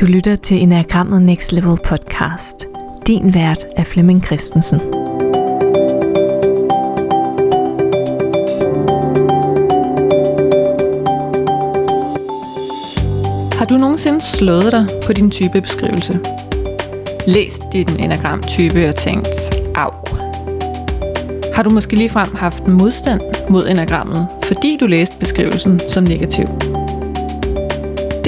Du lytter til Enagrammet Next Level podcast. Din vært er Flemming Christensen. Har du nogensinde slået dig på din typebeskrivelse? Læst din enagramtype og tænkt, af. Har du måske ligefrem haft modstand mod enagrammet, fordi du læste beskrivelsen som negativ?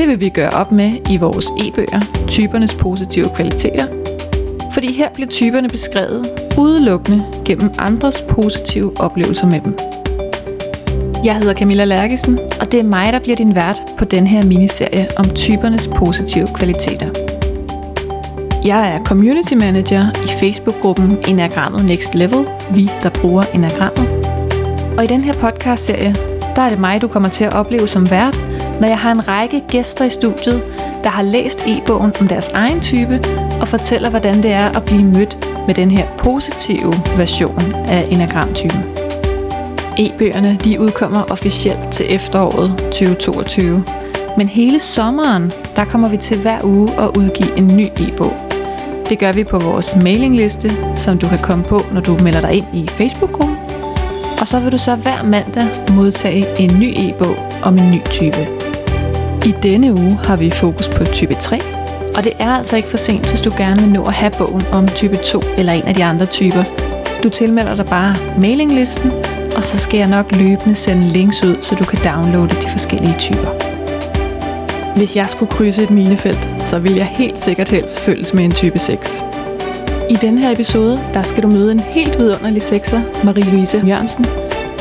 Det vil vi gøre op med i vores e-bøger, typernes positive kvaliteter, fordi her bliver typerne beskrevet udelukkende gennem andres positive oplevelser med dem. Jeg hedder Camilla Lærkesen, og det er mig, der bliver din vært på den her miniserie om typernes positive kvaliteter. Jeg er community manager i Facebook-gruppen Enagrammet Next Level, vi der bruger Enagrammet. Og i den her podcast-serie, der er det mig, du kommer til at opleve som vært, når jeg har en række gæster i studiet, der har læst e-bogen om deres egen type og fortæller, hvordan det er at blive mødt med den her positive version af enagramtypen. E-bøgerne de udkommer officielt til efteråret 2022. Men hele sommeren, der kommer vi til hver uge at udgive en ny e-bog. Det gør vi på vores mailingliste, som du kan komme på, når du melder dig ind i Facebook-gruppen. Og så vil du så hver mandag modtage en ny e-bog om en ny type. I denne uge har vi fokus på type 3, og det er altså ikke for sent, hvis du gerne vil nå at have bogen om type 2 eller en af de andre typer. Du tilmelder dig bare mailinglisten, og så skal jeg nok løbende sende links ud, så du kan downloade de forskellige typer. Hvis jeg skulle krydse et minefelt, så vil jeg helt sikkert helst følges med en type 6. I denne her episode, der skal du møde en helt vidunderlig sekser, Marie-Louise Jørgensen,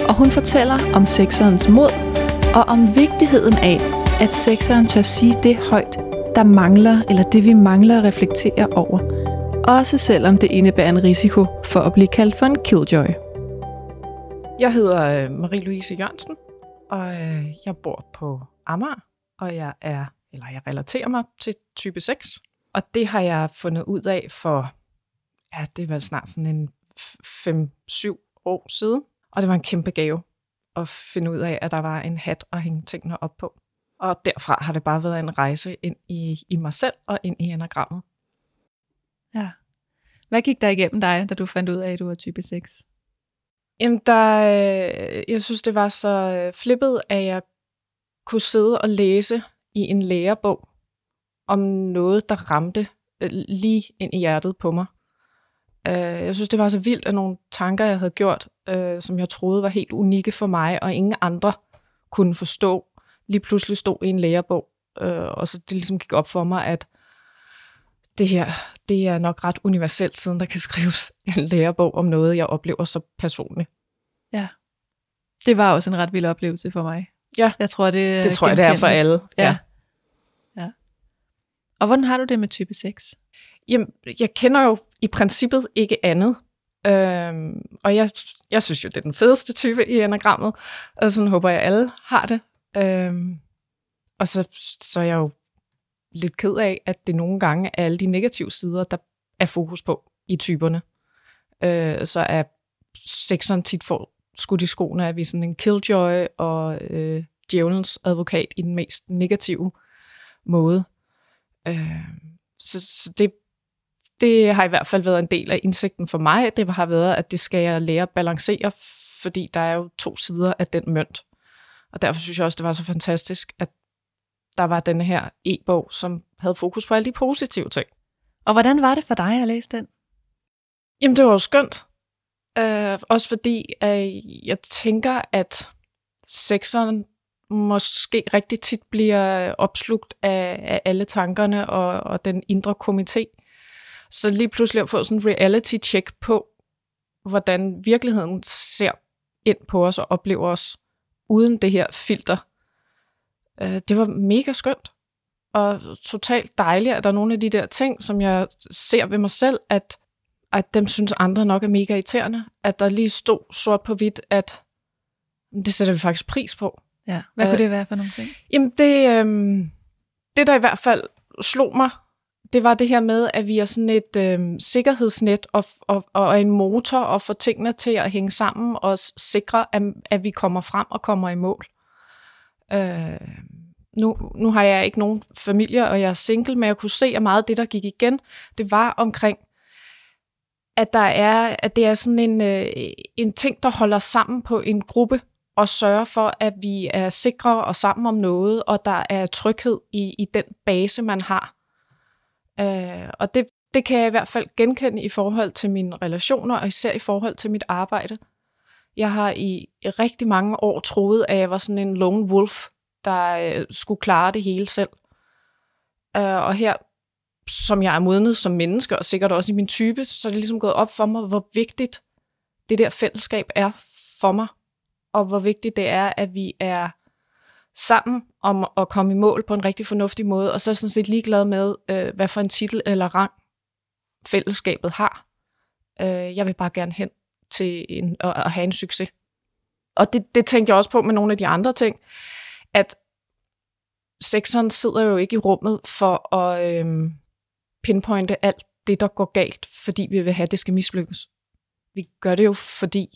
og hun fortæller om sekserens mod og om vigtigheden af, at sekseren tør sige det højt, der mangler, eller det vi mangler at reflektere over. Også selvom det indebærer en risiko for at blive kaldt for en killjoy. Jeg hedder øh, Marie-Louise Jørgensen, og øh, jeg bor på Amager, og jeg er, eller jeg relaterer mig til type 6. Og det har jeg fundet ud af for, ja, det var snart sådan en 5-7 år siden. Og det var en kæmpe gave at finde ud af, at der var en hat at hænge tingene op på. Og derfra har det bare været en rejse ind i, i mig selv og ind i enagrammet. Ja. Hvad gik der igennem dig, da du fandt ud af, at du var type 6? Jamen, der, øh, jeg synes, det var så øh, flippet, at jeg kunne sidde og læse i en lærebog om noget, der ramte øh, lige ind i hjertet på mig. Jeg synes, det var så vildt, at nogle tanker, jeg havde gjort, som jeg troede var helt unikke for mig, og ingen andre kunne forstå, lige pludselig stod i en lærebog, og så det ligesom gik op for mig, at det her, det er nok ret universelt, siden der kan skrives en lærebog om noget, jeg oplever så personligt. Ja. Det var også en ret vild oplevelse for mig. Ja, jeg tror, det, det tror jeg, det er for alle. Ja. ja. ja. Og hvordan har du det med type 6? Jamen, jeg kender jo i princippet ikke andet. Øhm, og jeg, jeg synes jo, det er den fedeste type i enagrammet, og sådan håber jeg, alle har det. Øhm, og så, så er jeg jo lidt ked af, at det nogle gange er alle de negative sider, der er fokus på i typerne. Øh, så er sekseren tit får skudt i skoene, at vi er sådan en killjoy og øh, djævelens advokat i den mest negative måde. Øh, så så det, det har i hvert fald været en del af indsigten for mig. Det har været, at det skal jeg lære at balancere, fordi der er jo to sider af den mønt. Og derfor synes jeg også, det var så fantastisk, at der var den her e-bog, som havde fokus på alle de positive ting. Og hvordan var det for dig at læse den? Jamen, det var jo skønt. Uh, også fordi uh, jeg tænker, at sekseren måske rigtig tit bliver opslugt af, af alle tankerne og, og den indre komité. Så lige pludselig at få sådan en reality check på, hvordan virkeligheden ser ind på os og oplever os uden det her filter. Uh, det var mega skønt og totalt dejligt, at der er nogle af de der ting, som jeg ser ved mig selv, at at dem synes andre nok er mega irriterende. At der lige stod sort på hvidt, at det sætter vi faktisk pris på. Ja, hvad kunne uh, det være for nogle ting? Jamen det, øhm, det der i hvert fald slog mig, det var det her med, at vi er sådan et øh, sikkerhedsnet og, og, og en motor og får tingene til at hænge sammen og sikre, at, at vi kommer frem og kommer i mål. Øh, nu, nu har jeg ikke nogen familie, og jeg er single, men jeg kunne se, at meget af det, der gik igen, det var omkring, at, der er, at det er sådan en, øh, en ting, der holder sammen på en gruppe, og sørger for, at vi er sikre og sammen om noget, og der er tryghed i, i den base, man har. Øh, og det, det kan jeg i hvert fald genkende i forhold til mine relationer, og især i forhold til mit arbejde. Jeg har i rigtig mange år troet, at jeg var sådan en lone wolf, der øh, skulle klare det hele selv. Øh, og her, som jeg er modnet som menneske, og sikkert også i min type, så er det ligesom gået op for mig, hvor vigtigt det der fællesskab er for mig, og hvor vigtigt det er, at vi er sammen om at komme i mål på en rigtig fornuftig måde, og så er sådan set ligeglad med, øh, hvad for en titel eller rang fællesskabet har. Øh, jeg vil bare gerne hen til en, at, og have en succes. Og det, det tænkte jeg også på med nogle af de andre ting, at sekseren sidder jo ikke i rummet for at øh, pinpointe alt det, der går galt, fordi vi vil have, at det skal mislykkes. Vi gør det jo, fordi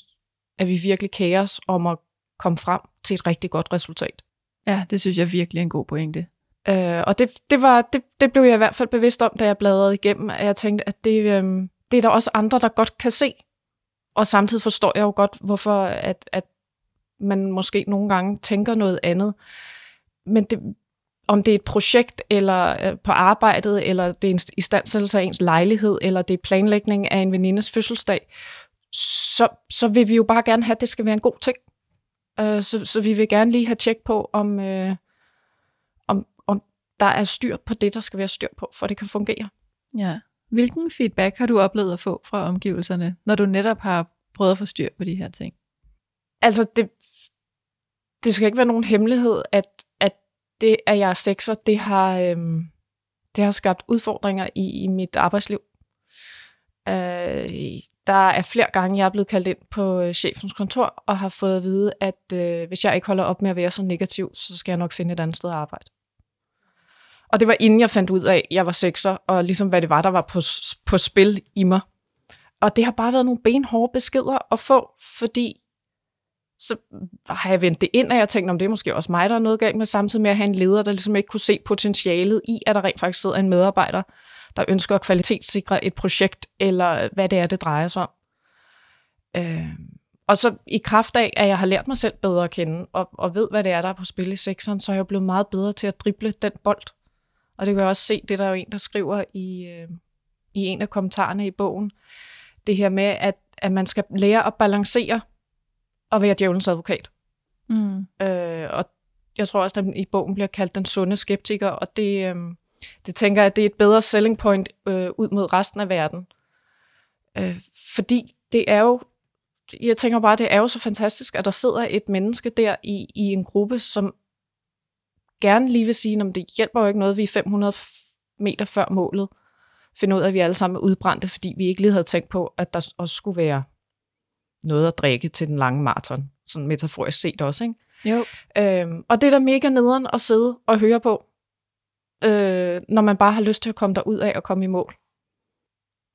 at vi virkelig kærer os om at komme frem til et rigtig godt resultat. Ja, det synes jeg virkelig er en god pointe. Øh, og det, det, var, det, det blev jeg i hvert fald bevidst om, da jeg bladrede igennem, at jeg tænkte, at det, øh, det er der også andre, der godt kan se. Og samtidig forstår jeg jo godt, hvorfor at, at man måske nogle gange tænker noget andet. Men det, om det er et projekt, eller øh, på arbejdet, eller det er en istandsættelse af ens lejlighed, eller det er planlægning af en venindes fødselsdag, så, så vil vi jo bare gerne have, at det skal være en god ting. Uh, så, så vi vil gerne lige have tjek på, om, uh, om, om der er styr på det, der skal være styr på, for det kan fungere. Ja. Hvilken feedback har du oplevet at få fra omgivelserne, når du netop har prøvet at få styr på de her ting? Altså, det, det skal ikke være nogen hemmelighed, at, at det, at jeg er sekser, det har, øhm, det har skabt udfordringer i, i mit arbejdsliv. Øh, der er flere gange, jeg er blevet kaldt ind på øh, chefens kontor, og har fået at vide, at øh, hvis jeg ikke holder op med at være så negativ, så skal jeg nok finde et andet sted at arbejde. Og det var inden jeg fandt ud af, at jeg var sekser, og ligesom hvad det var, der var på, på spil i mig. Og det har bare været nogle benhårde beskeder at få, fordi så har jeg vendt det ind, og jeg tænkte, om det er måske også mig, der er noget galt med, samtidig med at have en leder, der ligesom ikke kunne se potentialet i, at der rent faktisk sidder en medarbejder, der ønsker at kvalitetssikre et projekt, eller hvad det er, det drejer sig om. Øh, og så i kraft af, at jeg har lært mig selv bedre at kende, og, og ved, hvad det er, der er på spil i sekseren, så er jeg blevet meget bedre til at drible den bold. Og det kan jeg også se, det der er jo en, der skriver i, øh, i en af kommentarerne i bogen, det her med, at, at man skal lære at balancere og være djævelens advokat. Mm. Øh, og jeg tror også, at i bogen bliver kaldt den sunde skeptiker, og det, øh, det tænker jeg, at det er et bedre selling point øh, ud mod resten af verden. Øh, fordi det er jo, jeg tænker bare, det er jo så fantastisk, at der sidder et menneske der i, i en gruppe, som gerne lige vil sige, at det hjælper jo ikke noget, vi er 500 meter før målet, finde ud af, at vi alle sammen er udbrændte, fordi vi ikke lige havde tænkt på, at der også skulle være noget at drikke til den lange maraton. Sådan metaforisk set også, ikke? Jo. Øhm, og det er da mega nederen at sidde og høre på, øh, når man bare har lyst til at komme derud af og komme i mål.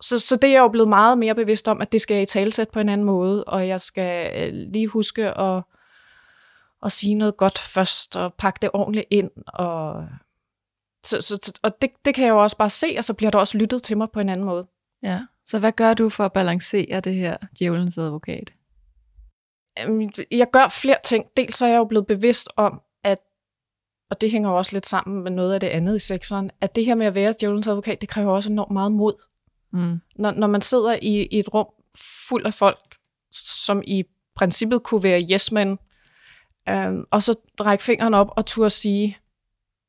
Så, så det er jeg jo blevet meget mere bevidst om, at det skal jeg i talsæt på en anden måde, og jeg skal øh, lige huske at, at sige noget godt først, og pakke det ordentligt ind, og, så, så, og det, det kan jeg jo også bare se, og så bliver der også lyttet til mig på en anden måde. Ja, så hvad gør du for at balancere det her djævelens advokat? Jeg gør flere ting. Dels er jeg jo blevet bevidst om, at, og det hænger også lidt sammen med noget af det andet i sekseren, at det her med at være djævelens advokat, det kræver også enormt meget mod. Mm. Når, når man sidder i, i et rum fuld af folk, som i princippet kunne være yes men, øhm, og så række fingeren op og turde sige,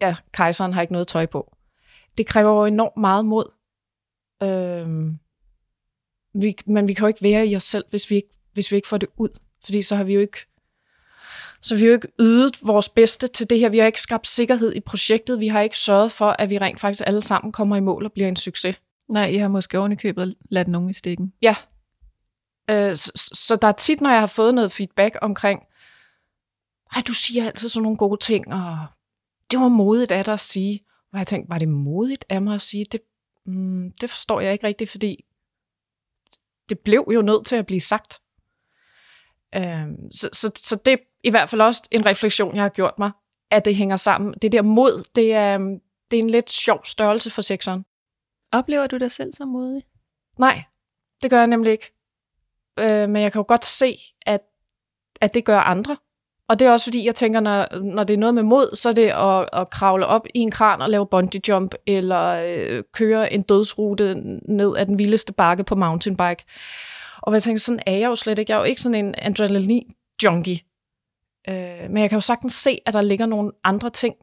ja, kejseren har ikke noget tøj på. Det kræver jo enormt meget mod. Øhm, vi, men vi kan jo ikke være i os selv, hvis vi ikke, hvis vi ikke får det ud. Fordi så har vi jo ikke så vi har jo ikke ydet vores bedste til det her. Vi har ikke skabt sikkerhed i projektet. Vi har ikke sørget for, at vi rent faktisk alle sammen kommer i mål og bliver en succes. Nej, I har måske oven i købet ladt nogen i stikken. Ja. Øh, så, så der er tit, når jeg har fået noget feedback omkring, at du siger altid sådan nogle gode ting, og det var modigt af dig at sige. Og jeg tænkte, var det modigt af mig at sige? Det, mm, det forstår jeg ikke rigtigt, fordi det blev jo nødt til at blive sagt. Øh, så, så, så det er i hvert fald også en refleksion, jeg har gjort mig. at det hænger sammen. Det der mod, det er, det er en lidt sjov størrelse for sekseren. Oplever du dig selv som modig? Nej, det gør jeg nemlig ikke. Øh, men jeg kan jo godt se, at, at det gør andre. Og det er også fordi, jeg tænker, når, når det er noget med mod, så er det at, at kravle op i en kran og lave bungee jump, eller øh, køre en dødsrute ned ad den vildeste bakke på mountainbike. Og jeg tænker, sådan er jeg jo slet ikke. Jeg er jo ikke sådan en adrenalin-junkie. Øh, men jeg kan jo sagtens se, at der ligger nogle andre ting,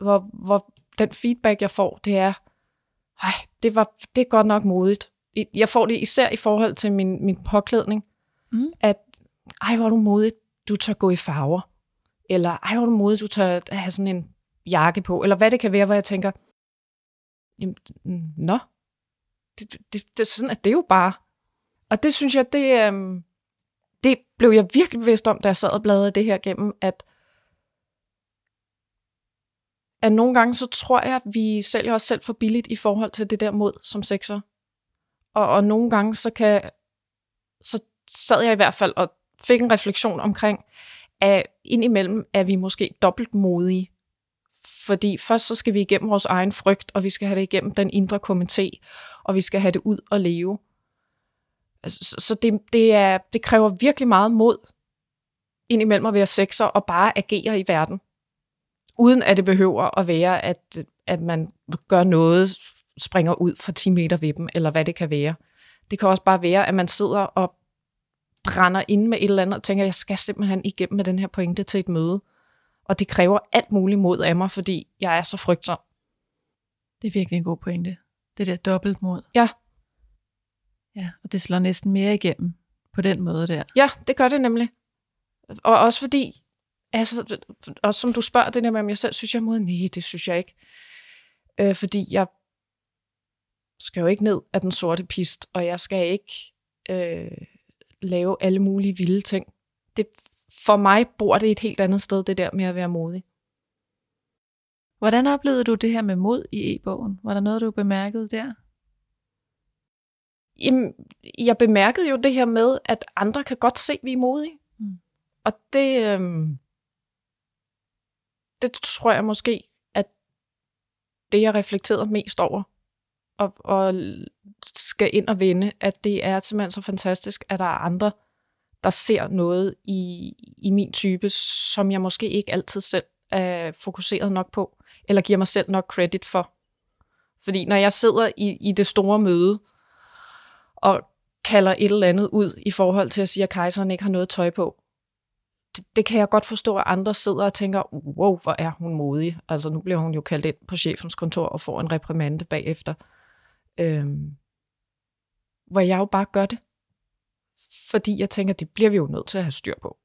hvor, hvor den feedback, jeg får, det er, ej, det, var, det er godt nok modigt. Jeg får det især i forhold til min, min påklædning, mm. at ej, hvor er du modigt, du tør gå i farver. Eller ej, hvor er du modigt, du tør have sådan en jakke på. Eller hvad det kan være, hvor jeg tænker, jamen, nå, det, det, det, sådan at det jo bare. Og det synes jeg, det, øhm, det blev jeg virkelig bevidst om, da jeg sad og bladrede det her gennem, at, at nogle gange så tror jeg, at vi sælger os selv for billigt i forhold til det der mod som sexer. Og, og nogle gange så kan så sad jeg i hvert fald og fik en refleksion omkring, at indimellem er vi måske dobbelt modige. Fordi først så skal vi igennem vores egen frygt, og vi skal have det igennem den indre komité, og vi skal have det ud og leve. Altså, så, så det, det, er, det kræver virkelig meget mod indimellem at være sexer og bare agere i verden. Uden at det behøver at være, at, at man gør noget, springer ud for 10 meter ved dem, eller hvad det kan være. Det kan også bare være, at man sidder og brænder ind med et eller andet, og tænker, jeg skal simpelthen igennem med den her pointe til et møde. Og det kræver alt muligt mod af mig, fordi jeg er så frygtsom. Det er virkelig en god pointe. Det der dobbelt mod. Ja. Ja, og det slår næsten mere igennem på den måde der. Ja, det gør det nemlig. Og også fordi, altså, også som du spørger det der med, om jeg selv synes, jeg er modig. Nej, det synes jeg ikke. Øh, fordi jeg skal jo ikke ned af den sorte pist, og jeg skal ikke øh, lave alle mulige vilde ting. Det, for mig bor det et helt andet sted, det der med at være modig. Hvordan oplevede du det her med mod i e-bogen? Var der noget, du bemærkede der? Jamen, jeg bemærkede jo det her med, at andre kan godt se, at vi er modige. Mm. Og det, øhm, det tror jeg måske, at det, jeg reflekterede mest over, og, og skal ind og vende, at det er simpelthen så fantastisk, at der er andre, der ser noget i, i min type, som jeg måske ikke altid selv er fokuseret nok på, eller giver mig selv nok credit for. Fordi når jeg sidder i, i det store møde, og kalder et eller andet ud i forhold til at sige, at kejseren ikke har noget tøj på, det, det kan jeg godt forstå, at andre sidder og tænker, wow, hvor er hun modig. Altså nu bliver hun jo kaldt ind på chefens kontor og får en reprimande bagefter. Øhm, hvor jeg jo bare gør det. Fordi jeg tænker, det bliver vi jo nødt til at have styr på.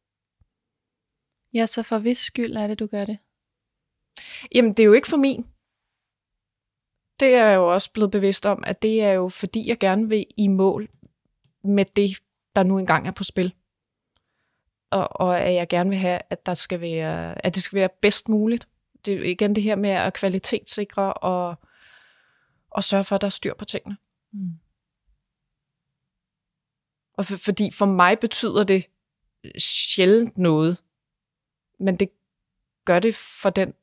Ja, så for hvis skyld er det, du gør det? Jamen, det er jo ikke for min. Det er jeg jo også blevet bevidst om, at det er jo fordi, jeg gerne vil i mål med det, der nu engang er på spil. Og, og at jeg gerne vil have, at, der skal være, at det skal være bedst muligt. Det er igen det her med at kvalitetssikre og, og sørge for, at der er styr på tingene. Mm. Og for, fordi for mig betyder det sjældent noget, men det gør det for den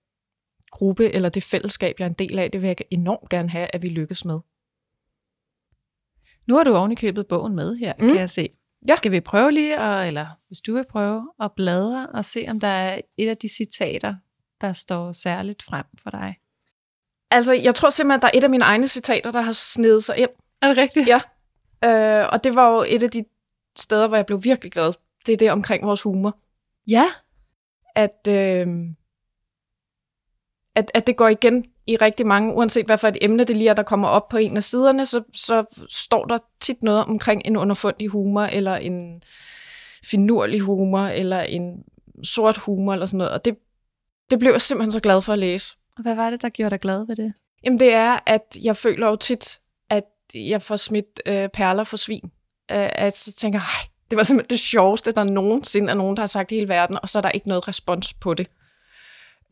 gruppe eller det fællesskab, jeg er en del af. Det vil jeg enormt gerne have, at vi lykkes med. Nu har du oven i købet bogen med her, mm. kan jeg se. Ja. Skal vi prøve lige, at, eller hvis du vil prøve at bladre og se, om der er et af de citater, der står særligt frem for dig? Altså, jeg tror simpelthen, der er et af mine egne citater, der har snedet sig ind. Er det rigtigt? Ja. Øh, og det var jo et af de steder, hvor jeg blev virkelig glad. Det er det omkring vores humor. Ja. At, øh, at, at det går igen i rigtig mange, uanset hvad for et emne det lige er, der kommer op på en af siderne, så, så står der tit noget omkring en underfundig humor, eller en finurlig humor, eller en sort humor, eller sådan noget. Og det, det blev jeg simpelthen så glad for at læse. Og hvad var det, der gjorde dig glad ved det? Jamen det er, at jeg føler jo tit, at jeg får smidt øh, perler for svin. Øh, at så tænker jeg, det var simpelthen det sjoveste, der nogensinde er nogen, der har sagt i hele verden, og så er der ikke noget respons på det.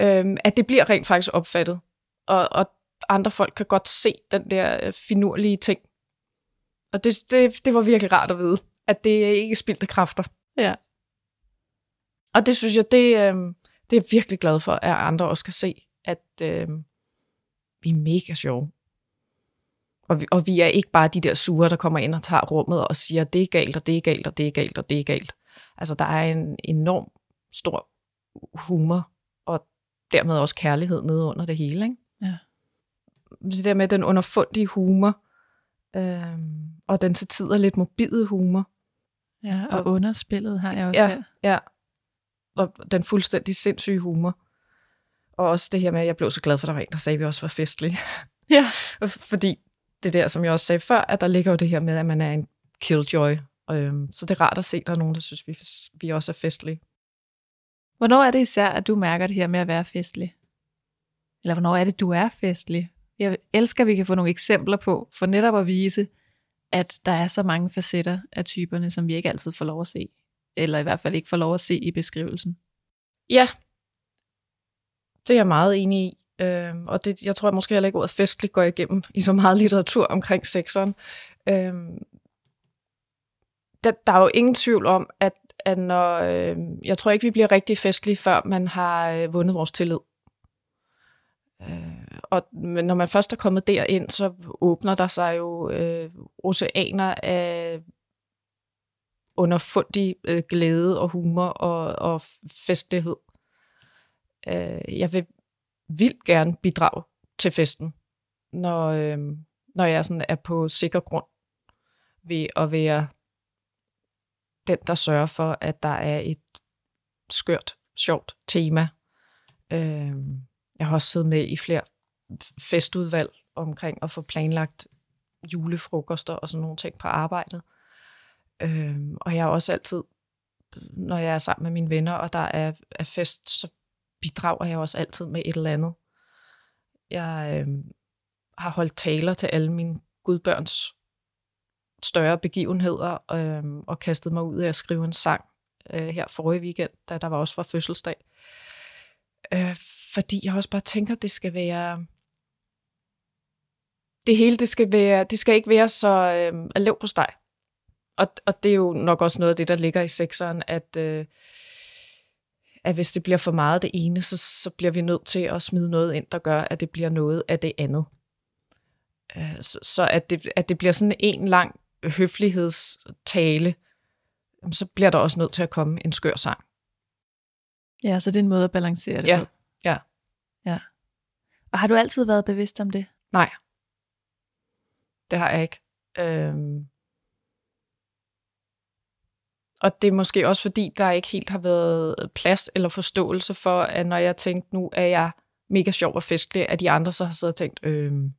Øh, at det bliver rent faktisk opfattet. Og, og andre folk kan godt se den der øh, finurlige ting. Og det, det, det var virkelig rart at vide, at det er ikke spildte kræfter. Ja. Og det synes jeg, det, øh, det er jeg virkelig glad for, at andre også kan se, at øh, vi er mega sjove. Og vi, og vi er ikke bare de der sure, der kommer ind og tager rummet og siger, det er galt, og det er galt, og det er galt, og det er galt. Altså, der er en enorm stor humor, og dermed også kærlighed nede under det hele. Ikke? Ja. Det der med den underfundige humor, øh, og den til tider lidt morbide humor. Ja, og underspillet har jeg også Ja, her. ja. Og den fuldstændig sindssyge humor. Og også det her med, at jeg blev så glad for, at der var en, der sagde, at vi også var festlige. Ja. Fordi det der, som jeg også sagde før, at der ligger jo det her med, at man er en killjoy. Øhm, så det er rart at se, at der er nogen, der synes, vi, vi også er festlige. Hvornår er det især, at du mærker det her med at være festlig? Eller hvornår er det, du er festlig? Jeg elsker, at vi kan få nogle eksempler på, for netop at vise, at der er så mange facetter af typerne, som vi ikke altid får lov at se. Eller i hvert fald ikke får lov at se i beskrivelsen. Ja, det er jeg meget enig i. Øhm, og det, jeg tror at måske heller ikke ordet festligt går igennem i så meget litteratur omkring sexeren. Øhm, der, der er jo ingen tvivl om, at, at når, øh, jeg tror ikke, vi bliver rigtig festlige, før man har øh, vundet vores tillid. Øh, og men når man først er kommet derind, så åbner der sig jo øh, oceaner af underfundig øh, glæde og humor og, og festlighed. Øh, jeg vil vildt gerne bidrage til festen, når, øh, når jeg sådan er på sikker grund ved at være den, der sørger for, at der er et skørt, sjovt tema. Øh, jeg har også siddet med i flere festudvalg omkring at få planlagt julefrokoster og sådan nogle ting på arbejdet. Øh, og jeg er også altid, når jeg er sammen med mine venner, og der er, er fest, så bidrager jeg også altid med et eller andet. Jeg øh, har holdt taler til alle mine gudbørns større begivenheder, øh, og kastet mig ud af at skrive en sang øh, her forrige weekend, da der var også var fødselsdag. Øh, fordi jeg også bare tænker, at det skal være... Det hele, det skal, være, det skal ikke være så øh, lav på steg. Og, og det er jo nok også noget af det, der ligger i sekseren, at, øh, at hvis det bliver for meget det ene, så, så bliver vi nødt til at smide noget ind, der gør, at det bliver noget af det andet. Øh, så så at, det, at det bliver sådan en lang høflighedstale, så bliver der også nødt til at komme en skør sang. Ja, så det er en måde at balancere det Ja, på. ja. ja. Og har du altid været bevidst om det? Nej, det har jeg ikke. Øhm. Og det er måske også fordi, der ikke helt har været plads eller forståelse for, at når jeg tænkte, nu er jeg mega sjov og festlig, at de andre så har siddet og tænkt, øhm,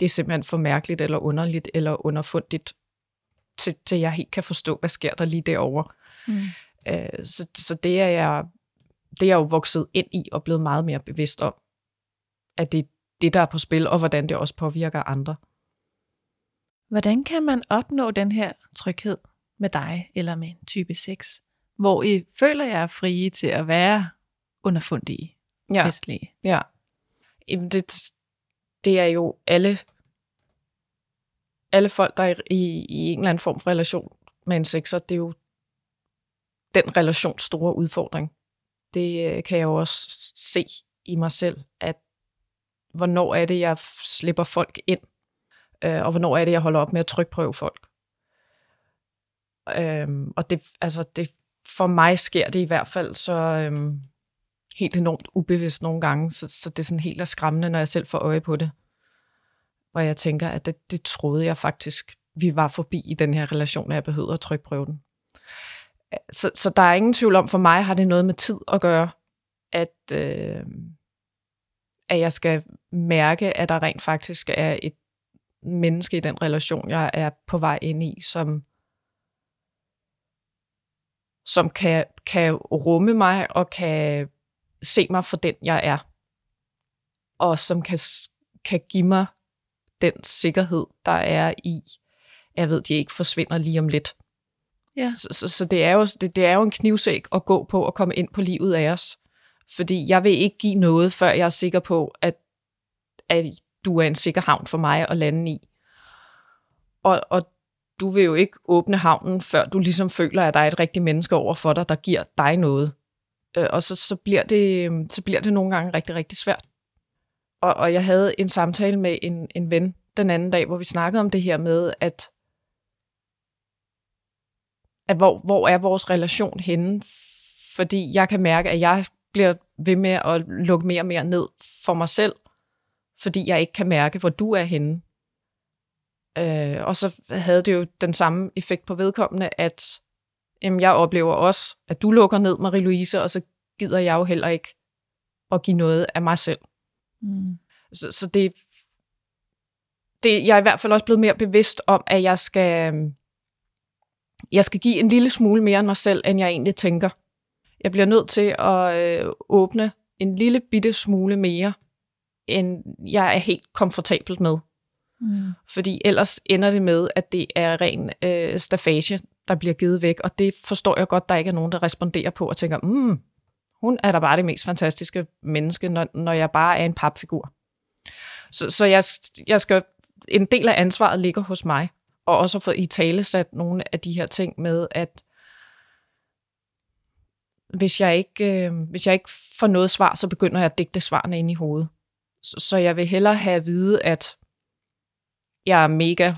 det er simpelthen for mærkeligt eller underligt eller underfundigt, til, til jeg helt kan forstå, hvad sker der lige derovre. Mm. Øh, så, så det er jeg det er jeg jo vokset ind i og blevet meget mere bevidst om, at det er det, der er på spil, og hvordan det også påvirker andre. Hvordan kan man opnå den her tryghed med dig eller med en type 6, hvor I føler jer frie til at være underfundige, Ja. festlige? Ja. Jamen, det, det er jo alle, alle folk, der er i, i en eller anden form for relation med en sekser, det er jo den relations store udfordring. Det øh, kan jeg jo også se i mig selv, at hvornår er det, jeg slipper folk ind, øh, og hvornår er det, jeg holder op med at trykprøve folk. Øhm, og det, altså det, for mig sker det i hvert fald så øhm, helt enormt ubevidst nogle gange, så, så det er sådan helt er skræmmende, når jeg selv får øje på det. Hvor jeg tænker, at det, det troede jeg faktisk, vi var forbi i den her relation, at jeg behøvede at trykprøve den. Øh, så, så der er ingen tvivl om, for mig har det noget med tid at gøre, at, øh, at jeg skal mærke, at der rent faktisk er et menneske i den relation, jeg er på vej ind i, som, som kan, kan rumme mig og kan se mig for den, jeg er. Og som kan, kan give mig den sikkerhed, der er i, jeg ved, de ikke forsvinder lige om lidt. Ja. Så, så, så det, er jo, det, det er jo en knivsæk at gå på og komme ind på livet af os. Fordi jeg vil ikke give noget, før jeg er sikker på, at, at du er en sikker havn for mig at lande i. Og, og du vil jo ikke åbne havnen, før du ligesom føler, at der er et rigtigt menneske over for dig, der giver dig noget. Øh, og så, så, bliver det, øhm, så bliver det nogle gange rigtig, rigtig svært. Og, og jeg havde en samtale med en, en ven den anden dag, hvor vi snakkede om det her med, at, at hvor, hvor er vores relation henne? Fordi jeg kan mærke, at jeg bliver ved med at lukke mere og mere ned for mig selv, fordi jeg ikke kan mærke, hvor du er henne. Øh, og så havde det jo den samme effekt på vedkommende, at jamen, jeg oplever også, at du lukker ned, Marie-Louise, og så gider jeg jo heller ikke at give noget af mig selv. Mm. Så, så det, det, jeg er i hvert fald også blevet mere bevidst om, at jeg skal, jeg skal give en lille smule mere end mig selv, end jeg egentlig tænker. Jeg bliver nødt til at øh, åbne en lille bitte smule mere, end jeg er helt komfortabel med. Mm. Fordi ellers ender det med, at det er ren øh, stafage, der bliver givet væk, og det forstår jeg godt, der ikke er nogen, der responderer på og tænker, mm, hun er da bare det mest fantastiske menneske, når, når jeg bare er en papfigur. Så, så jeg, jeg skal, en del af ansvaret ligger hos mig, og også at få i tale sat nogle af de her ting med, at hvis jeg ikke, øh, hvis jeg ikke får noget svar, så begynder jeg at digte svarene ind i hovedet. Så, så jeg vil hellere have at vide, at jeg er mega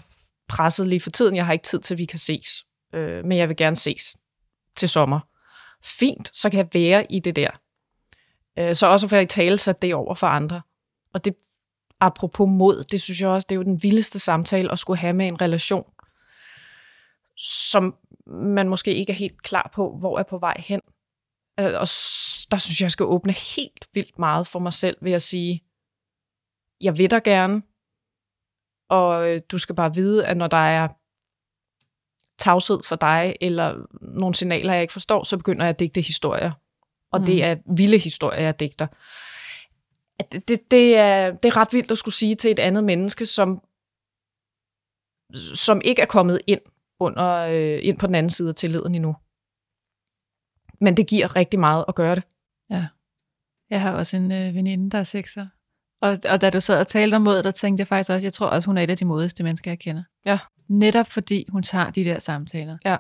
presset lige for tiden. Jeg har ikke tid til, at vi kan ses. Øh, men jeg vil gerne ses til sommer. Fint, så kan jeg være i det der. Øh, så også for at tale sat det over for andre. Og det, apropos mod, det synes jeg også, det er jo den vildeste samtale at skulle have med en relation, som man måske ikke er helt klar på, hvor er på vej hen. Øh, og der synes jeg, jeg skal åbne helt vildt meget for mig selv ved at sige, jeg vil dig gerne, og øh, du skal bare vide, at når der er tavshed for dig, eller nogle signaler, jeg ikke forstår, så begynder jeg at digte historier. Og mm. det er vilde historier, jeg digter. Det, det, det, er, det er ret vildt at skulle sige til et andet menneske, som, som ikke er kommet ind, under, øh, ind på den anden side af tilliden endnu. Men det giver rigtig meget at gøre det. Ja. Jeg har også en øh, veninde, der er sekser. Og, og da du sad og talte om mod, der tænkte jeg faktisk også, jeg tror også, hun er et af de modigste mennesker, jeg kender. Ja. Netop fordi hun tager de der samtaler. Ja.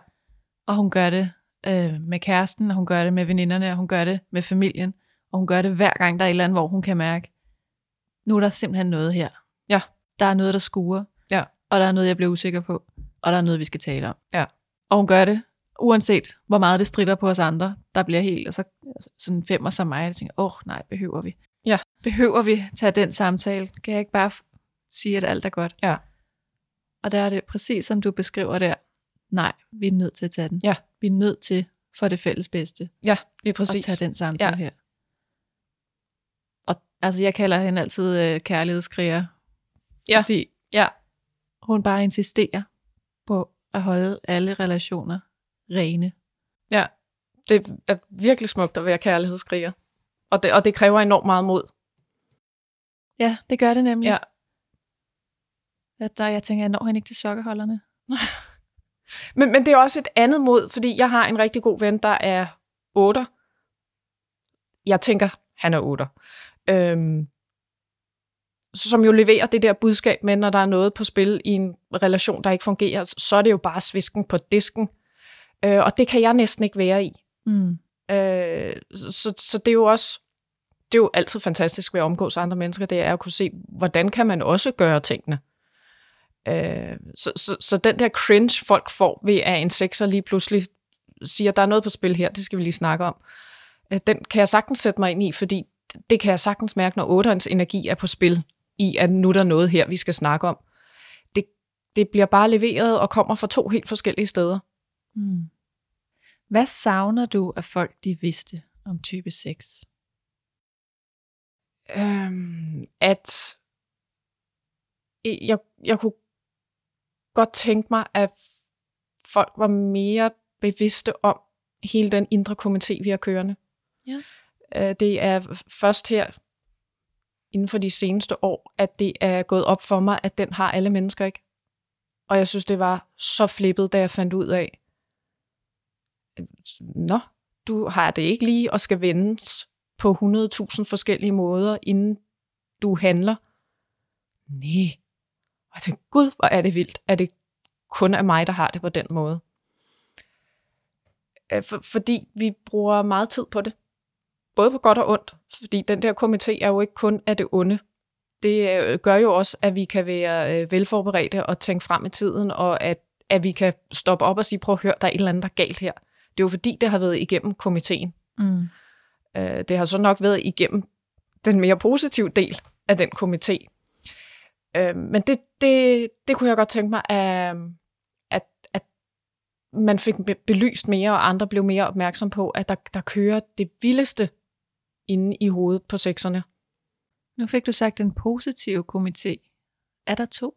Og hun gør det øh, med kæresten, og hun gør det med veninderne, og hun gør det med familien. Og hun gør det hver gang, der er et eller andet, hvor hun kan mærke, nu er der simpelthen noget her. Ja. Der er noget, der skuer. Ja. Og der er noget, jeg bliver usikker på. Og der er noget, vi skal tale om. Ja. Og hun gør det, uanset hvor meget det strider på os andre. Der bliver helt, og så sådan femmer som mig, og tænker, åh oh, nej, behøver vi? Behøver vi tage den samtale? Kan jeg ikke bare sige, at alt er godt? Ja. Og der er det præcis, som du beskriver der. Nej, vi er nødt til at tage den. Ja. Vi er nødt til for det fælles bedste. Ja, lige præcis. At tage den samtale ja. her. Og altså, jeg kalder hende altid øh, kærlighedskriger. Ja. Fordi ja. hun bare insisterer på at holde alle relationer rene. Ja, det er virkelig smukt at være kærlighedskriger. Og det, og det kræver enormt meget mod. Ja, det gør det nemlig. Ja. At der, jeg tænker, jeg når hende ikke til sokkeholderne. men, men det er også et andet mod, fordi jeg har en rigtig god ven, der er 8. Jeg tænker, han er 8. Øhm, som jo leverer det der budskab med, når der er noget på spil i en relation, der ikke fungerer, så er det jo bare svisken på disken. Øh, og det kan jeg næsten ikke være i. Mm. Øh, så, så det er jo også, det er jo altid fantastisk ved at omgås andre mennesker, det er at kunne se, hvordan kan man også gøre tingene. Øh, så, så, så den der cringe, folk får ved, at en sekser lige pludselig siger, der er noget på spil her, det skal vi lige snakke om, øh, den kan jeg sagtens sætte mig ind i, fordi det kan jeg sagtens mærke, når otterens energi er på spil, i at nu er der noget her, vi skal snakke om. Det, det bliver bare leveret og kommer fra to helt forskellige steder. Mm. Hvad savner du, at folk de vidste om type 6? Øhm, at jeg, jeg kunne godt tænke mig, at folk var mere bevidste om hele den indre komité, vi har kørende. Ja. Øh, det er først her inden for de seneste år, at det er gået op for mig, at den har alle mennesker ikke. Og jeg synes, det var så flippet, da jeg fandt ud af, nå, du har det ikke lige og skal vendes på 100.000 forskellige måder, inden du handler. Nej. Og jeg tænkte, gud, hvor er det vildt, at det kun er mig, der har det på den måde. Øh, for, fordi vi bruger meget tid på det. både på godt og ondt, fordi den der komité er jo ikke kun af det onde. Det øh, gør jo også, at vi kan være øh, velforberedte og tænke frem i tiden, og at, at vi kan stoppe op og sige, prøv at høre, der er et eller andet, der er galt her. Det er jo fordi, det har været igennem komiteen. Mm. Øh, det har så nok været igennem den mere positive del af den komité. Øh, men det, det, det kunne jeg godt tænke mig, at, at, at man fik belyst mere, og andre blev mere opmærksom på, at der, der kører det vildeste inde i hovedet på sekserne. Nu fik du sagt den positive komité. Er der to?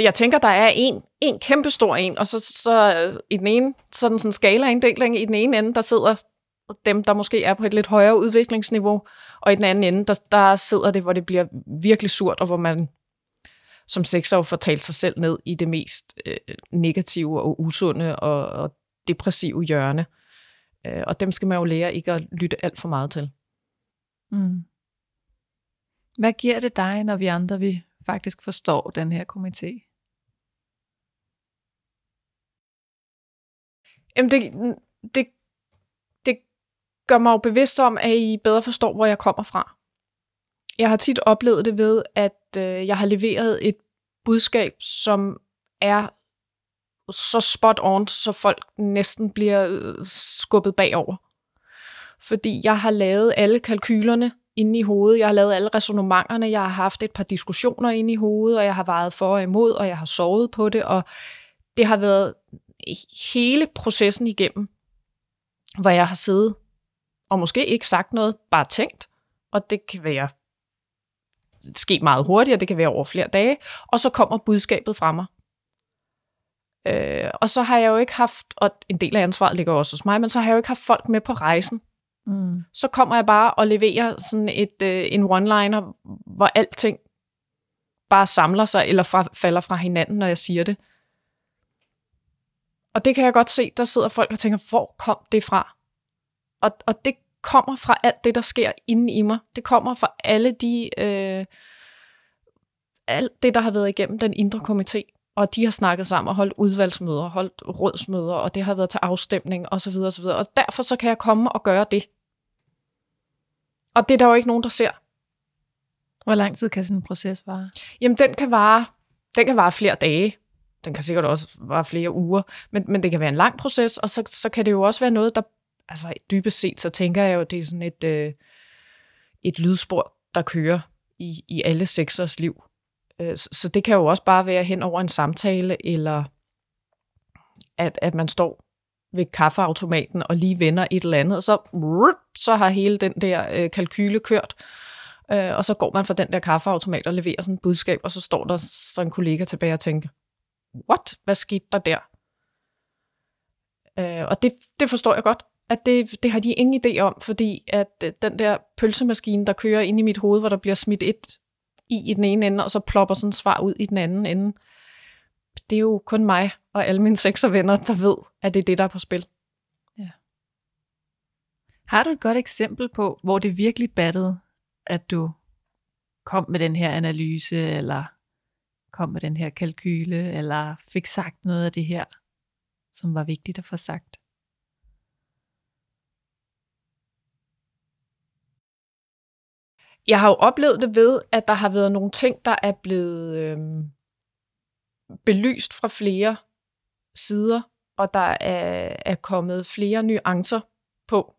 Jeg tænker, der er en, en kæmpe stor en, og så, så i den ene, så er den sådan skala-inddeling. I den ene ende, der sidder dem, der måske er på et lidt højere udviklingsniveau, og i den anden ende, der, der sidder det, hvor det bliver virkelig surt, og hvor man som sekser får talt sig selv ned i det mest øh, negative og usunde og, og depressive hjørne. Øh, og dem skal man jo lære ikke at lytte alt for meget til. Mm. Hvad giver det dig, når vi andre vi faktisk forstår den her komité? Jamen det, det gør mig jo bevidst om, at I bedre forstår, hvor jeg kommer fra. Jeg har tit oplevet det ved, at øh, jeg har leveret et budskab, som er så spot on, så folk næsten bliver øh, skubbet bagover. Fordi jeg har lavet alle kalkylerne inde i hovedet, jeg har lavet alle resonemangerne, jeg har haft et par diskussioner inde i hovedet, og jeg har vejet for og imod, og jeg har sovet på det, og det har været hele processen igennem, hvor jeg har siddet og måske ikke sagt noget, bare tænkt, og det kan være ske meget hurtigt, det kan være over flere dage, og så kommer budskabet fra mig. Øh, og så har jeg jo ikke haft, og en del af ansvaret ligger også hos mig, men så har jeg jo ikke haft folk med på rejsen. Mm. Så kommer jeg bare og leverer sådan et, øh, en one-liner, hvor alting bare samler sig, eller fra, falder fra hinanden, når jeg siger det. Og det kan jeg godt se, der sidder folk og tænker, hvor kom det fra? Og, og det kommer fra alt det, der sker inde i mig. Det kommer fra alle de... Øh, alt det, der har været igennem den indre komité og de har snakket sammen og holdt udvalgsmøder, holdt rådsmøder, og det har været til afstemning osv. osv. Og derfor så kan jeg komme og gøre det. Og det er der jo ikke nogen, der ser. Hvor lang tid kan sådan en proces vare? Jamen, den kan vare, den kan vare flere dage. Den kan sikkert også vare flere uger. Men, men det kan være en lang proces, og så, så kan det jo også være noget, der... Altså, dybest set, så tænker jeg jo, det er sådan et, øh, et lydspor, der kører i, i alle seksers liv. Øh, så det kan jo også bare være hen over en samtale, eller at, at man står ved kaffeautomaten og lige vender et eller andet, og så, så har hele den der øh, kalkyle kørt, øh, og så går man fra den der kaffeautomat og leverer sådan et budskab, og så står der så en kollega tilbage og tænker, what? Hvad skete der der? Øh, og det, det forstår jeg godt, at det, det har de ingen idé om, fordi at øh, den der pølsemaskine, der kører ind i mit hoved, hvor der bliver smidt et i i den ene ende, og så plopper sådan svar ud i den anden ende. Det er jo kun mig og alle mine venner, der ved, at det er det, der er på spil. Ja. Har du et godt eksempel på, hvor det virkelig battede, at du kom med den her analyse, eller kom med den her kalkyle, eller fik sagt noget af det her, som var vigtigt at få sagt? Jeg har jo oplevet det ved, at der har været nogle ting, der er blevet øh, belyst fra flere sider, og der er, er kommet flere nuancer på.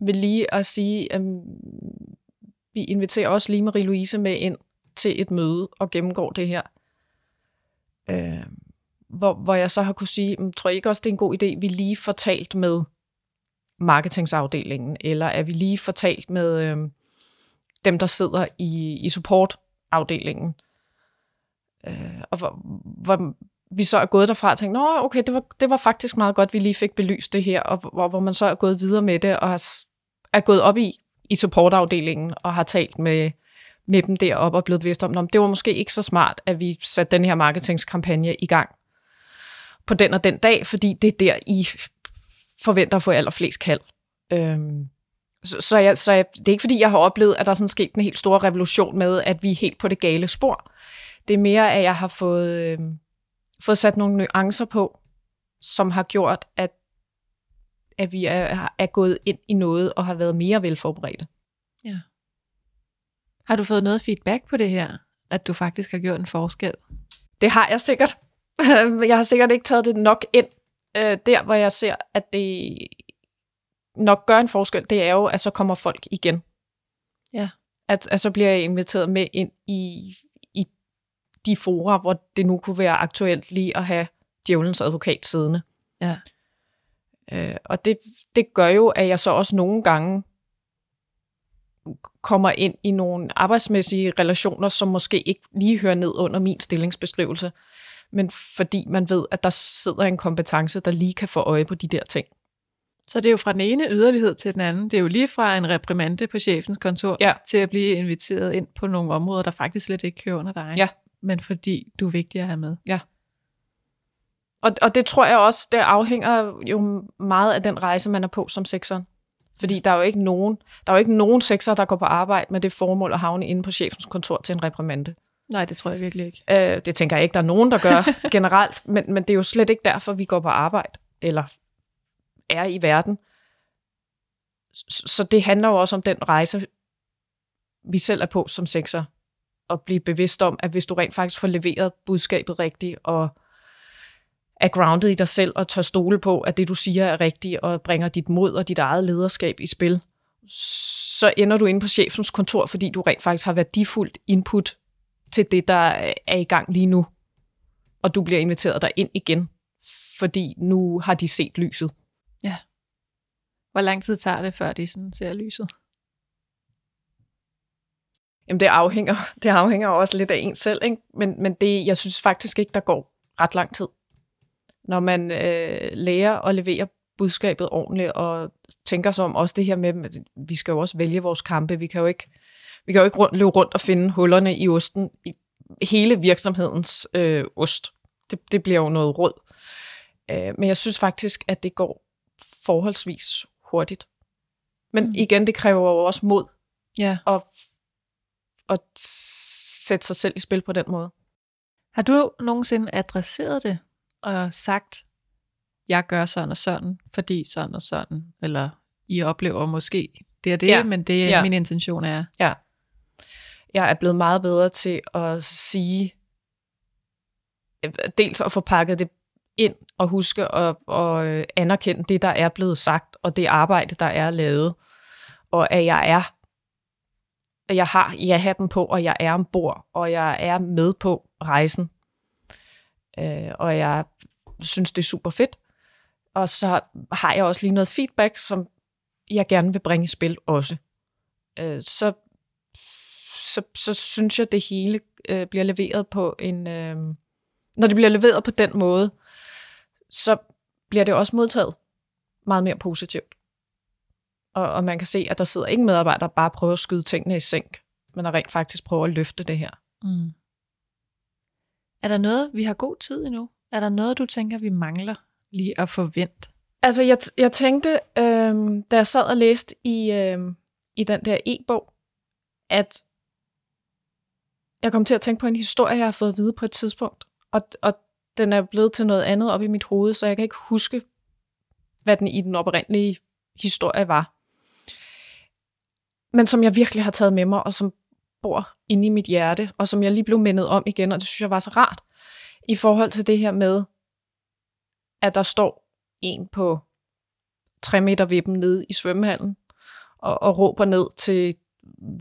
Vil lige at sige, at vi inviterer også lige Marie-Louise med ind til et møde og gennemgår det her. Øh, hvor, hvor jeg så har kunne sige, tror jeg ikke også, det er en god idé, vi lige får talt med marketingsafdelingen, eller er vi lige fortalt med... Øh, dem, der sidder i, i supportafdelingen. Øh, og hvor, hvor vi så er gået derfra og tænkt, Nå, okay, det var, det var faktisk meget godt, vi lige fik belyst det her, og hvor, hvor man så er gået videre med det, og har, er gået op i, i supportafdelingen, og har talt med, med dem deroppe og blevet bevidst om, at det var måske ikke så smart, at vi satte den her marketingskampagne i gang på den og den dag, fordi det er der, I forventer at få allerflest kald. Øhm, så, så, jeg, så jeg, det er ikke fordi, jeg har oplevet, at der er sådan sket en helt stor revolution med, at vi er helt på det gale spor. Det er mere, at jeg har fået, øh, fået sat nogle nuancer på, som har gjort, at, at vi er, er gået ind i noget og har været mere velforberedte. Ja. Har du fået noget feedback på det her, at du faktisk har gjort en forskel? Det har jeg sikkert. jeg har sikkert ikke taget det nok ind. Øh, der, hvor jeg ser, at det nok gør en forskel, det er jo, at så kommer folk igen. Ja. At, at så bliver jeg inviteret med ind i, i de fora, hvor det nu kunne være aktuelt lige at have djævelens advokat siddende. Ja. Øh, og det, det gør jo, at jeg så også nogle gange kommer ind i nogle arbejdsmæssige relationer, som måske ikke lige hører ned under min stillingsbeskrivelse, men fordi man ved, at der sidder en kompetence, der lige kan få øje på de der ting. Så det er jo fra den ene yderlighed til den anden. Det er jo lige fra en reprimande på chefens kontor Ja. til at blive inviteret ind på nogle områder, der faktisk slet ikke kører under dig. Ja. Men fordi du er vigtig at have med. Og, og det tror jeg også, det afhænger jo meget af den rejse, man er på som sekseren. Fordi der er jo ikke nogen, der er jo ikke nogen sekser, der går på arbejde med det formål at havne inde på chefens kontor til en reprimande. Nej, det tror jeg virkelig ikke. Øh, det tænker jeg ikke, der er nogen, der gør generelt, men, men det er jo slet ikke derfor, vi går på arbejde, eller er i verden. Så, det handler jo også om den rejse, vi selv er på som sekser, at blive bevidst om, at hvis du rent faktisk får leveret budskabet rigtigt, og er grounded i dig selv, og tør stole på, at det du siger er rigtigt, og bringer dit mod og dit eget lederskab i spil, så ender du inde på chefens kontor, fordi du rent faktisk har værdifuldt input til det, der er i gang lige nu. Og du bliver inviteret der ind igen, fordi nu har de set lyset. Hvor lang tid tager det, før de sådan ser lyset? Jamen det afhænger, det afhænger også lidt af en selv, ikke? Men, men det, jeg synes faktisk ikke, der går ret lang tid. Når man øh, lærer at levere budskabet ordentligt, og tænker sig om også det her med, at vi skal jo også vælge vores kampe. Vi kan jo ikke, vi kan jo ikke rundt, løbe rundt og finde hullerne i osten, i hele virksomhedens øh, ost. Det, det bliver jo noget råd. Øh, men jeg synes faktisk, at det går forholdsvis hurtigt. Men Mm. igen, det kræver jo også mod Ja. at, at sætte sig selv i spil på den måde. Har du nogensinde adresseret det og sagt, jeg gør sådan og sådan, fordi sådan og sådan, eller I oplever måske det er det, Ja. men det er Ja. min intention er. Ja. Jeg er blevet meget bedre til at sige, dels at få pakket det ind og huske at, at øh, anerkende det, der er blevet sagt, og det arbejde, der er lavet, og at jeg er, at jeg har ja-hatten på, og jeg er ombord, og jeg er med på rejsen. Øh, og jeg synes, det er super fedt. Og så har jeg også lige noget feedback, som jeg gerne vil bringe i spil også. Øh, så så, så synes jeg, det hele øh, bliver leveret på en... Øh, når det bliver leveret på den måde, så bliver det også modtaget meget mere positivt. Og, og man kan se, at der sidder ikke medarbejdere, der bare prøver at skyde tingene i sænk, men der rent faktisk prøver at løfte det her. Mm. Er der noget, vi har god tid endnu? Er der noget, du tænker, vi mangler lige at forvente? Altså, jeg, jeg tænkte, øh, da jeg sad og læste i, øh, i den der e-bog, at jeg kom til at tænke på en historie, jeg har fået at vide på et tidspunkt. Og, og den er blevet til noget andet op i mit hoved, så jeg kan ikke huske, hvad den i den oprindelige historie var. Men som jeg virkelig har taget med mig, og som bor inde i mit hjerte, og som jeg lige blev mindet om igen, og det synes jeg var så rart, i forhold til det her med, at der står en på 3 meter vippen nede i svømmehallen, og, og råber ned til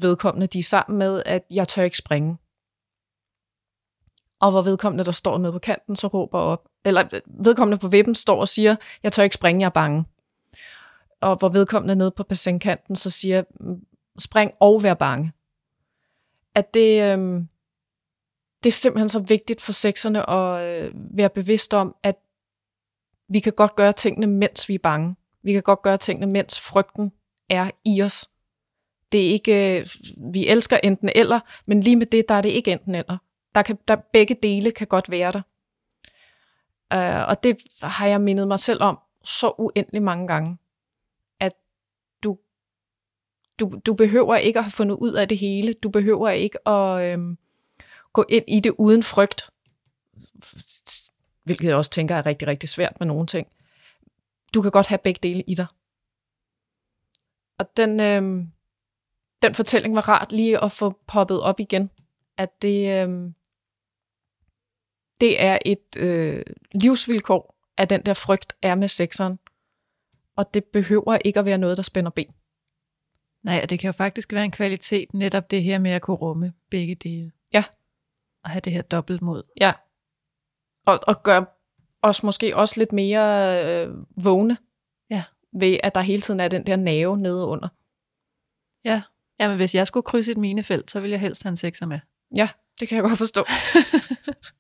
vedkommende, de er sammen med, at jeg tør ikke springe. Og hvor vedkommende, der står nede på kanten, så råber op, eller vedkommende på vippen står og siger, jeg tør ikke springe, jeg er bange. Og hvor vedkommende nede på bassinkanten, så siger, mm, spring og vær bange. At det, øh, det er simpelthen så vigtigt for sexerne at øh, være bevidst om, at vi kan godt gøre tingene, mens vi er bange. Vi kan godt gøre tingene, mens frygten er i os. Det er ikke, øh, vi elsker enten eller, men lige med det, der er det ikke enten eller. Der kan, der, begge dele kan godt være der. Uh, og det har jeg mindet mig selv om så uendelig mange gange. At du, du, du behøver ikke at have fundet ud af det hele. Du behøver ikke at øhm, gå ind i det uden frygt. Hvilket jeg også tænker er rigtig, rigtig svært med nogle ting. du kan godt have begge dele i dig. Og den, øh, den fortælling var rart lige at få poppet op igen, at det, øh, det er et øh, livsvilkår, at den der frygt er med sekseren. Og det behøver ikke at være noget, der spænder ben. Nej, og det kan jo faktisk være en kvalitet, netop det her med at kunne rumme begge dele. Ja. Og have det her dobbeltmod. Ja. Og, og gøre os måske også lidt mere øh, vågne. Ja. Ved at der hele tiden er den der nave nede under. Ja. Jamen, hvis jeg skulle krydse et minefelt, så ville jeg helst have en sekser med. Ja, det kan jeg godt forstå.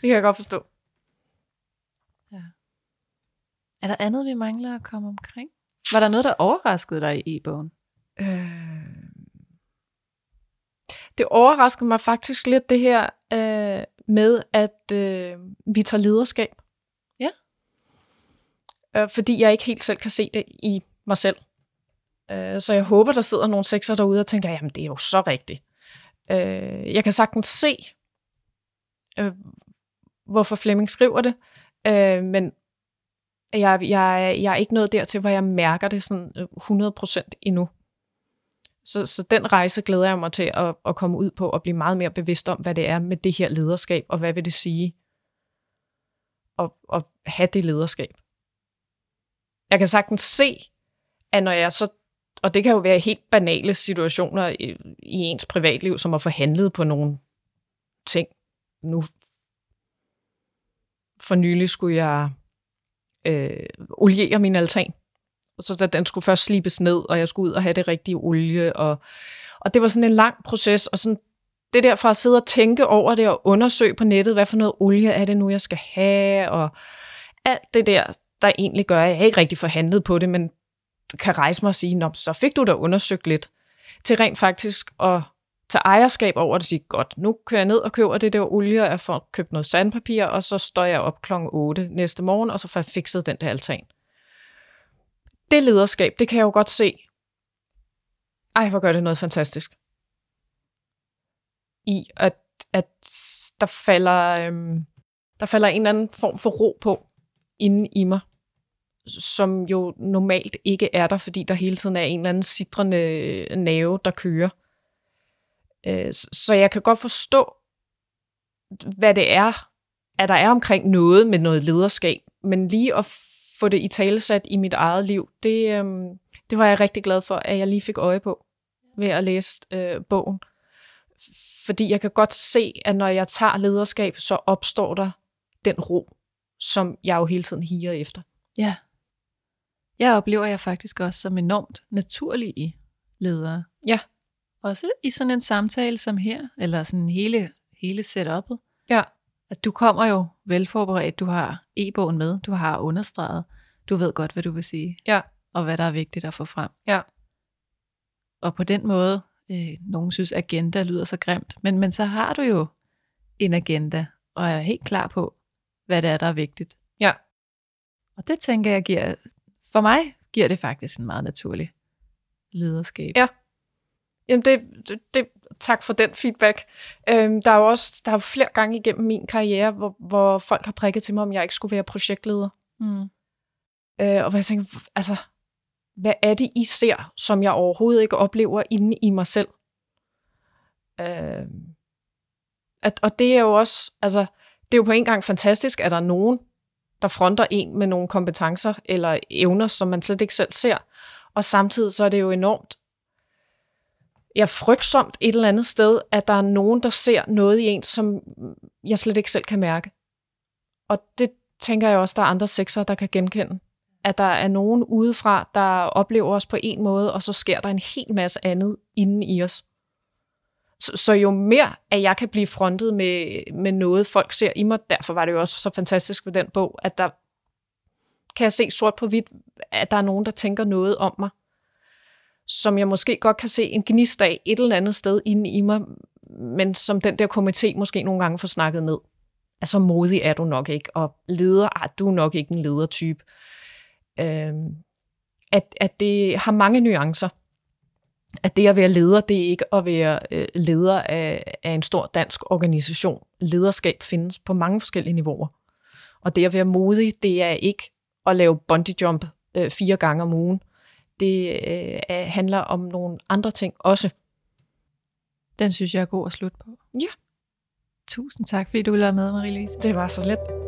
det kan jeg godt forstå. Ja. Er der andet, vi mangler at komme omkring? Var der noget, der overraskede dig i e-bogen? Øh... Det overraskede mig faktisk lidt det her øh, med, at øh, vi tager lederskab. Ja. Øh, fordi jeg ikke helt selv kan se det i mig selv. Øh, så jeg håber, der sidder nogle sekser derude og tænker, jamen det er jo så rigtigt. Øh, jeg kan sagtens se, øh, hvorfor Flemming skriver det, øh, men jeg, jeg, jeg er ikke nået dertil, hvor jeg mærker det sådan øh, 100% endnu. Så, så den rejse glæder jeg mig til at, at komme ud på og blive meget mere bevidst om, hvad det er med det her lederskab, og hvad vil det sige at, at have det lederskab. Jeg kan sagtens se, at når jeg så, og det kan jo være helt banale situationer i, i ens privatliv, som at forhandle på nogle ting. Nu for nylig skulle jeg øh, oliere min altan. Så da den skulle først slibes ned, og jeg skulle ud og have det rigtige olie. Og, og det var sådan en lang proces, og sådan det der fra at sidde og tænke over det og undersøge på nettet, hvad for noget olie er det nu, jeg skal have, og alt det der, der egentlig gør, at jeg ikke rigtig forhandlet på det, men kan rejse mig og sige, Nå, så fik du da undersøgt lidt, til rent faktisk at tage ejerskab over det og sige, godt, nu kører jeg ned og køber det der olie, og jeg får købt noget sandpapir, og så står jeg op kl. 8 næste morgen, og så får jeg fikset den der altan. Det lederskab, det kan jeg jo godt se. Ej, hvor gør det noget fantastisk. I at, at der falder, øhm, der falder en eller anden form for ro på inde i mig, som jo normalt ikke er der, fordi der hele tiden er en eller anden sidrende nave, der kører. Øh, så jeg kan godt forstå, hvad det er, at der er omkring noget med noget lederskab, men lige at få det i talesat i mit eget liv, det, øhm, det var jeg rigtig glad for, at jeg lige fik øje på ved at læse øh, bogen. Fordi jeg kan godt se, at når jeg tager lederskab, så opstår der den ro, som jeg jo hele tiden higer efter. Ja. Jeg oplever jeg faktisk også som enormt naturlige ledere. Ja. Også i sådan en samtale som her, eller sådan hele, hele setup'et. Ja. At du kommer jo velforberedt, du har e-bogen med, du har understreget, du ved godt, hvad du vil sige. Ja. Og hvad der er vigtigt at få frem. Ja. Og på den måde, øh, nogen synes agenda lyder så grimt, men, men så har du jo en agenda, og er helt klar på, hvad det er, der er vigtigt. Ja. Og det tænker jeg giver, for mig giver det faktisk en meget naturlig lederskab. Ja. Jamen det, det, det, tak for den feedback. Øhm, der er jo også der er flere gange igennem min karriere, hvor, hvor folk har prikket til mig, om jeg ikke skulle være projektleder. Mm. Øh, og hvor jeg tænker, altså, hvad er det, I ser, som jeg overhovedet ikke oplever inde i mig selv? Øh, at, og det er jo også, altså, det er jo på en gang fantastisk, at der er nogen, der fronter en med nogle kompetencer eller evner, som man slet ikke selv ser. Og samtidig så er det jo enormt ja, frygtsomt et eller andet sted, at der er nogen, der ser noget i en, som jeg slet ikke selv kan mærke. Og det tænker jeg også, der er andre sekser, der kan genkende. At der er nogen udefra, der oplever os på en måde, og så sker der en hel masse andet inden i os. Så, så jo mere, at jeg kan blive frontet med, med noget, folk ser i mig, derfor var det jo også så fantastisk ved den bog, at der kan jeg se sort på hvidt, at der er nogen, der tænker noget om mig, som jeg måske godt kan se en gnist af et eller andet sted inde i mig, men som den der komité måske nogle gange får snakket ned. Altså modig er du nok ikke, og leder, ah, du er nok ikke en ledertype. Øhm, at, at det har mange nuancer. At det at være leder, det er ikke at være øh, leder af, af en stor dansk organisation. Lederskab findes på mange forskellige niveauer. Og det at være modig, det er ikke at lave bungee jump øh, fire gange om ugen. Det øh, handler om nogle andre ting også. Den synes jeg er god at slutte på. Ja. Tusind tak, fordi du ville være med, Marie-Louise. Det var så let.